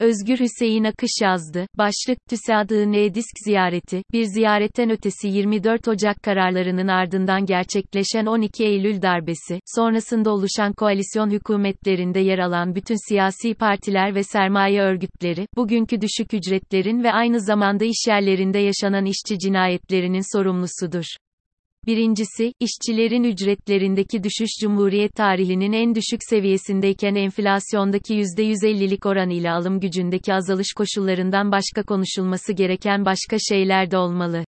Özgür Hüseyin Akış yazdı. Başlık, TÜSAD'ın e-disk ziyareti, bir ziyaretten ötesi 24 Ocak kararlarının ardından gerçekleşen 12 Eylül darbesi, sonrasında oluşan koalisyon hükümetlerinde yer alan bütün siyasi partiler ve sermaye örgütleri, bugünkü düşük ücretlerin ve aynı zamanda işyerlerinde yaşanan işçi cinayetlerinin sorumlusudur. Birincisi, işçilerin ücretlerindeki düşüş Cumhuriyet tarihinin en düşük seviyesindeyken enflasyondaki %150'lik oran ile alım gücündeki azalış koşullarından başka konuşulması gereken başka şeyler de olmalı.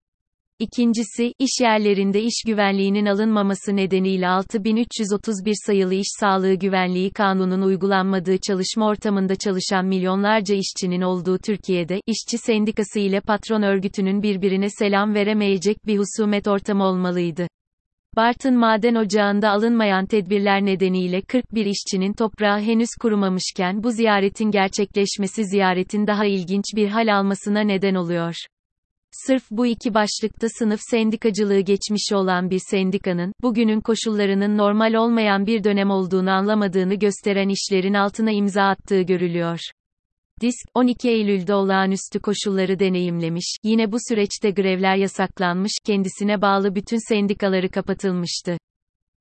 İkincisi, iş yerlerinde iş güvenliğinin alınmaması nedeniyle 6331 sayılı İş Sağlığı Güvenliği Kanunu'nun uygulanmadığı çalışma ortamında çalışan milyonlarca işçinin olduğu Türkiye'de, işçi sendikası ile patron örgütünün birbirine selam veremeyecek bir husumet ortamı olmalıydı. Bartın maden ocağında alınmayan tedbirler nedeniyle 41 işçinin toprağı henüz kurumamışken bu ziyaretin gerçekleşmesi ziyaretin daha ilginç bir hal almasına neden oluyor. Sırf bu iki başlıkta sınıf sendikacılığı geçmişi olan bir sendikanın, bugünün koşullarının normal olmayan bir dönem olduğunu anlamadığını gösteren işlerin altına imza attığı görülüyor. Disk, 12 Eylül'de olağanüstü koşulları deneyimlemiş, yine bu süreçte grevler yasaklanmış, kendisine bağlı bütün sendikaları kapatılmıştı.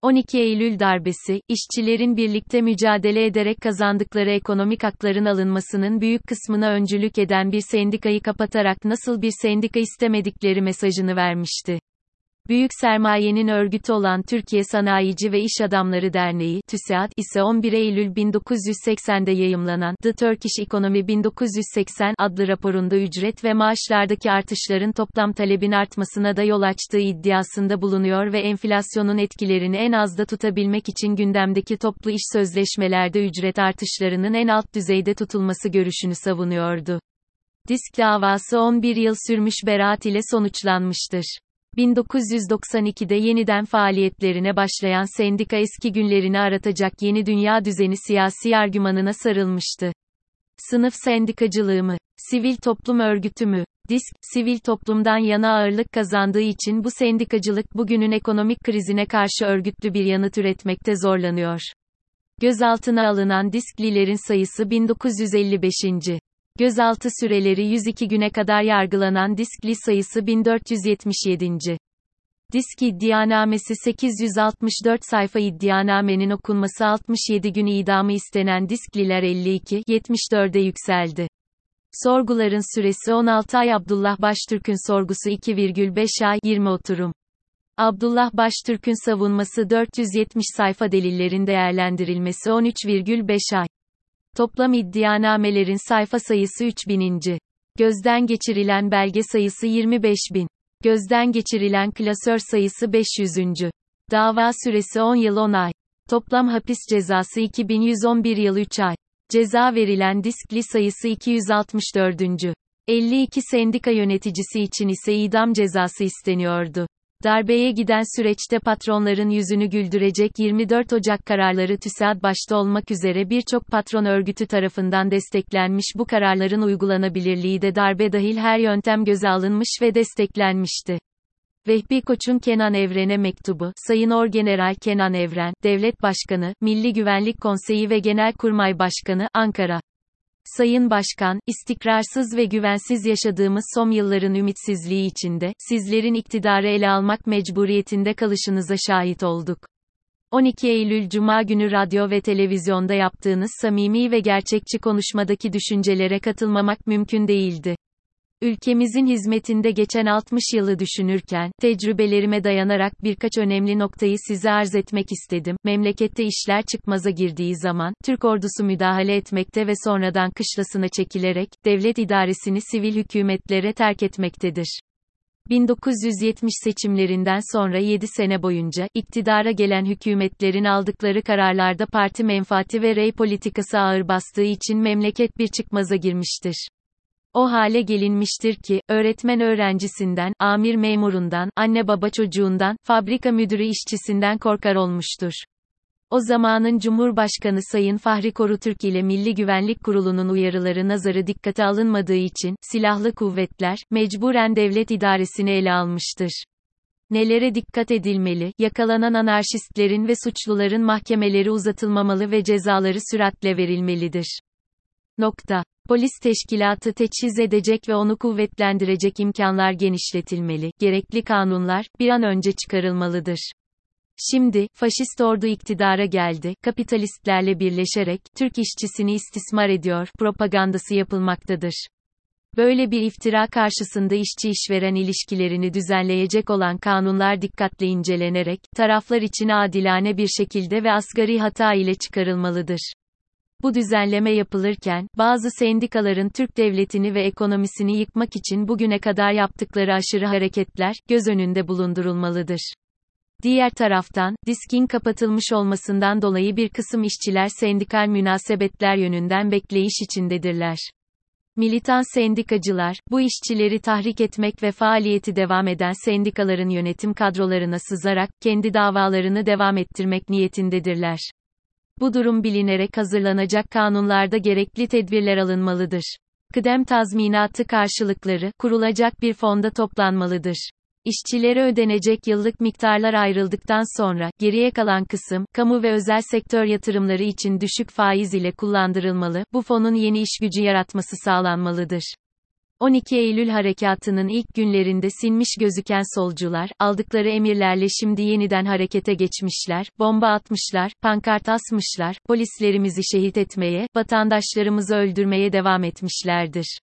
12 Eylül darbesi, işçilerin birlikte mücadele ederek kazandıkları ekonomik hakların alınmasının büyük kısmına öncülük eden bir sendikayı kapatarak nasıl bir sendika istemedikleri mesajını vermişti. Büyük sermayenin örgütü olan Türkiye Sanayici ve İş Adamları Derneği, TÜSİAD, ise 11 Eylül 1980'de yayımlanan The Turkish Economy 1980 adlı raporunda ücret ve maaşlardaki artışların toplam talebin artmasına da yol açtığı iddiasında bulunuyor ve enflasyonun etkilerini en azda tutabilmek için gündemdeki toplu iş sözleşmelerde ücret artışlarının en alt düzeyde tutulması görüşünü savunuyordu. Disk davası 11 yıl sürmüş beraat ile sonuçlanmıştır. 1992'de yeniden faaliyetlerine başlayan sendika eski günlerini aratacak yeni dünya düzeni siyasi argümanına sarılmıştı. Sınıf sendikacılığı mı? Sivil toplum örgütü mü? Disk, sivil toplumdan yana ağırlık kazandığı için bu sendikacılık bugünün ekonomik krizine karşı örgütlü bir yanıt üretmekte zorlanıyor. Gözaltına alınan disklilerin sayısı 1955. Gözaltı süreleri 102 güne kadar yargılanan diskli sayısı 1477. Disk iddianamesi 864 sayfa iddianamenin okunması 67 gün idamı istenen diskliler 52, 74'e yükseldi. Sorguların süresi 16 ay Abdullah Baştürk'ün sorgusu 2,5 ay 20 oturum. Abdullah Baştürk'ün savunması 470 sayfa delillerin değerlendirilmesi 13,5 ay. Toplam iddianamelerin sayfa sayısı 3000. Gözden geçirilen belge sayısı 25.000. Gözden geçirilen klasör sayısı 500. Dava süresi 10 yıl 10 ay. Toplam hapis cezası 2111 yıl 3 ay. Ceza verilen diskli sayısı 264. 52 sendika yöneticisi için ise idam cezası isteniyordu. Darbeye giden süreçte patronların yüzünü güldürecek 24 Ocak kararları TÜSAD başta olmak üzere birçok patron örgütü tarafından desteklenmiş bu kararların uygulanabilirliği de darbe dahil her yöntem göze alınmış ve desteklenmişti. Vehbi Koç'un Kenan Evren'e mektubu, Sayın Orgeneral Kenan Evren, Devlet Başkanı, Milli Güvenlik Konseyi ve Genelkurmay Başkanı, Ankara. Sayın Başkan, istikrarsız ve güvensiz yaşadığımız son yılların ümitsizliği içinde, sizlerin iktidarı ele almak mecburiyetinde kalışınıza şahit olduk. 12 Eylül Cuma günü radyo ve televizyonda yaptığınız samimi ve gerçekçi konuşmadaki düşüncelere katılmamak mümkün değildi. Ülkemizin hizmetinde geçen 60 yılı düşünürken, tecrübelerime dayanarak birkaç önemli noktayı size arz etmek istedim. Memlekette işler çıkmaza girdiği zaman, Türk ordusu müdahale etmekte ve sonradan kışlasına çekilerek, devlet idaresini sivil hükümetlere terk etmektedir. 1970 seçimlerinden sonra 7 sene boyunca, iktidara gelen hükümetlerin aldıkları kararlarda parti menfaati ve rey politikası ağır bastığı için memleket bir çıkmaza girmiştir. O hale gelinmiştir ki, öğretmen öğrencisinden, amir memurundan, anne baba çocuğundan, fabrika müdürü işçisinden korkar olmuştur. O zamanın Cumhurbaşkanı Sayın Fahri Korutürk ile Milli Güvenlik Kurulu'nun uyarıları nazarı dikkate alınmadığı için, silahlı kuvvetler, mecburen devlet idaresini ele almıştır. Nelere dikkat edilmeli, yakalanan anarşistlerin ve suçluların mahkemeleri uzatılmamalı ve cezaları süratle verilmelidir. Nokta. Polis teşkilatı teçhiz edecek ve onu kuvvetlendirecek imkanlar genişletilmeli, gerekli kanunlar, bir an önce çıkarılmalıdır. Şimdi, faşist ordu iktidara geldi, kapitalistlerle birleşerek, Türk işçisini istismar ediyor, propagandası yapılmaktadır. Böyle bir iftira karşısında işçi işveren ilişkilerini düzenleyecek olan kanunlar dikkatle incelenerek, taraflar için adilane bir şekilde ve asgari hata ile çıkarılmalıdır. Bu düzenleme yapılırken, bazı sendikaların Türk devletini ve ekonomisini yıkmak için bugüne kadar yaptıkları aşırı hareketler, göz önünde bulundurulmalıdır. Diğer taraftan, diskin kapatılmış olmasından dolayı bir kısım işçiler sendikal münasebetler yönünden bekleyiş içindedirler. Militan sendikacılar, bu işçileri tahrik etmek ve faaliyeti devam eden sendikaların yönetim kadrolarına sızarak, kendi davalarını devam ettirmek niyetindedirler. Bu durum bilinerek hazırlanacak kanunlarda gerekli tedbirler alınmalıdır. Kıdem tazminatı karşılıkları, kurulacak bir fonda toplanmalıdır. İşçilere ödenecek yıllık miktarlar ayrıldıktan sonra, geriye kalan kısım, kamu ve özel sektör yatırımları için düşük faiz ile kullandırılmalı, bu fonun yeni iş gücü yaratması sağlanmalıdır. 12 Eylül harekatının ilk günlerinde sinmiş gözüken solcular, aldıkları emirlerle şimdi yeniden harekete geçmişler, bomba atmışlar, pankart asmışlar, polislerimizi şehit etmeye, vatandaşlarımızı öldürmeye devam etmişlerdir.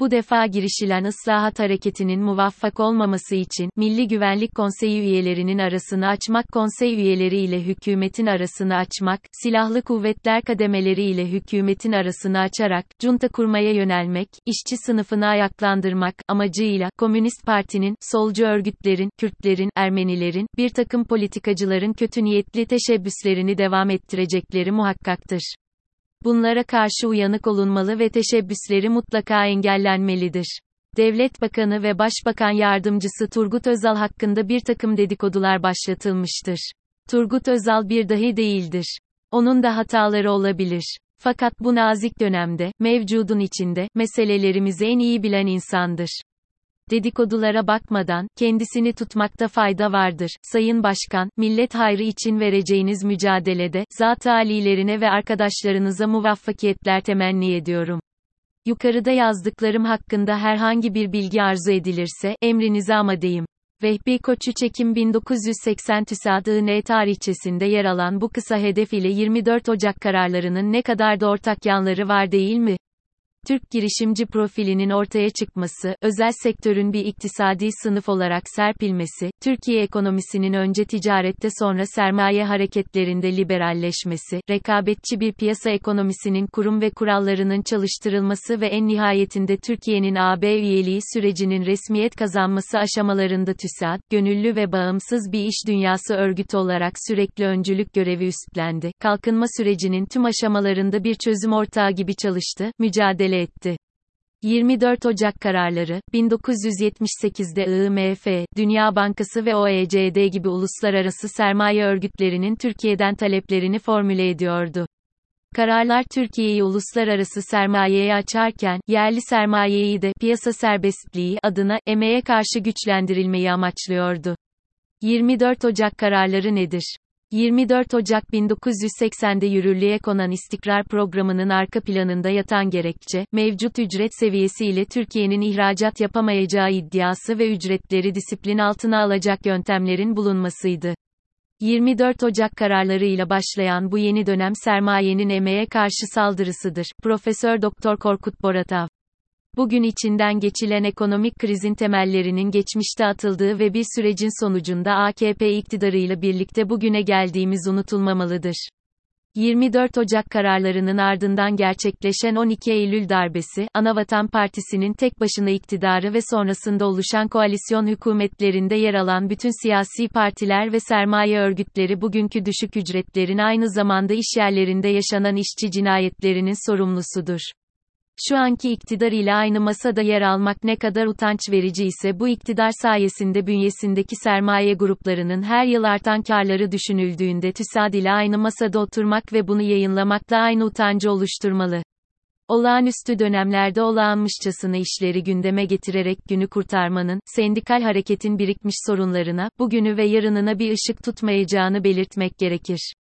Bu defa girişilen ıslahat hareketinin muvaffak olmaması için, Milli Güvenlik Konseyi üyelerinin arasını açmak konsey üyeleri ile hükümetin arasını açmak, silahlı kuvvetler kademeleri ile hükümetin arasını açarak, junta kurmaya yönelmek, işçi sınıfını ayaklandırmak, amacıyla, Komünist Parti'nin, solcu örgütlerin, Kürtlerin, Ermenilerin, bir takım politikacıların kötü niyetli teşebbüslerini devam ettirecekleri muhakkaktır. Bunlara karşı uyanık olunmalı ve teşebbüsleri mutlaka engellenmelidir. Devlet Bakanı ve Başbakan Yardımcısı Turgut Özal hakkında bir takım dedikodular başlatılmıştır. Turgut Özal bir dahi değildir. Onun da hataları olabilir. Fakat bu nazik dönemde, mevcudun içinde, meselelerimizi en iyi bilen insandır. Dedikodulara bakmadan, kendisini tutmakta fayda vardır. Sayın Başkan, millet hayrı için vereceğiniz mücadelede, zat alilerine ve arkadaşlarınıza muvaffakiyetler temenni ediyorum. Yukarıda yazdıklarım hakkında herhangi bir bilgi arzu edilirse, emrinize amadeyim. Vehbi Koçu Çekim 1980 TÜSAD IN tarihçesinde yer alan bu kısa hedef ile 24 Ocak kararlarının ne kadar da ortak yanları var değil mi? Türk girişimci profilinin ortaya çıkması, özel sektörün bir iktisadi sınıf olarak serpilmesi, Türkiye ekonomisinin önce ticarette sonra sermaye hareketlerinde liberalleşmesi, rekabetçi bir piyasa ekonomisinin kurum ve kurallarının çalıştırılması ve en nihayetinde Türkiye'nin AB üyeliği sürecinin resmiyet kazanması aşamalarında TÜSAD, gönüllü ve bağımsız bir iş dünyası örgütü olarak sürekli öncülük görevi üstlendi. Kalkınma sürecinin tüm aşamalarında bir çözüm ortağı gibi çalıştı, mücadele etti. 24 Ocak kararları, 1978'de IMF, Dünya Bankası ve OECD gibi uluslararası sermaye örgütlerinin Türkiye'den taleplerini formüle ediyordu. Kararlar Türkiye'yi uluslararası sermayeye açarken, yerli sermayeyi de piyasa serbestliği adına emeğe karşı güçlendirilmeyi amaçlıyordu. 24 Ocak kararları nedir? 24 Ocak 1980'de yürürlüğe konan istikrar programının arka planında yatan gerekçe, mevcut ücret seviyesi ile Türkiye'nin ihracat yapamayacağı iddiası ve ücretleri disiplin altına alacak yöntemlerin bulunmasıydı. 24 Ocak kararlarıyla başlayan bu yeni dönem sermayenin emeğe karşı saldırısıdır. Profesör Doktor Korkut Boratav Bugün içinden geçilen ekonomik krizin temellerinin geçmişte atıldığı ve bir sürecin sonucunda AKP iktidarıyla birlikte bugüne geldiğimiz unutulmamalıdır. 24 Ocak kararlarının ardından gerçekleşen 12 Eylül darbesi, Anavatan Partisi'nin tek başına iktidarı ve sonrasında oluşan koalisyon hükümetlerinde yer alan bütün siyasi partiler ve sermaye örgütleri bugünkü düşük ücretlerin aynı zamanda işyerlerinde yaşanan işçi cinayetlerinin sorumlusudur. Şu anki iktidar ile aynı masada yer almak ne kadar utanç verici ise bu iktidar sayesinde bünyesindeki sermaye gruplarının her yıl artan karları düşünüldüğünde TÜSAD ile aynı masada oturmak ve bunu yayınlamak da aynı utancı oluşturmalı. Olağanüstü dönemlerde olağanmışçasına işleri gündeme getirerek günü kurtarmanın, sendikal hareketin birikmiş sorunlarına, bugünü ve yarınına bir ışık tutmayacağını belirtmek gerekir.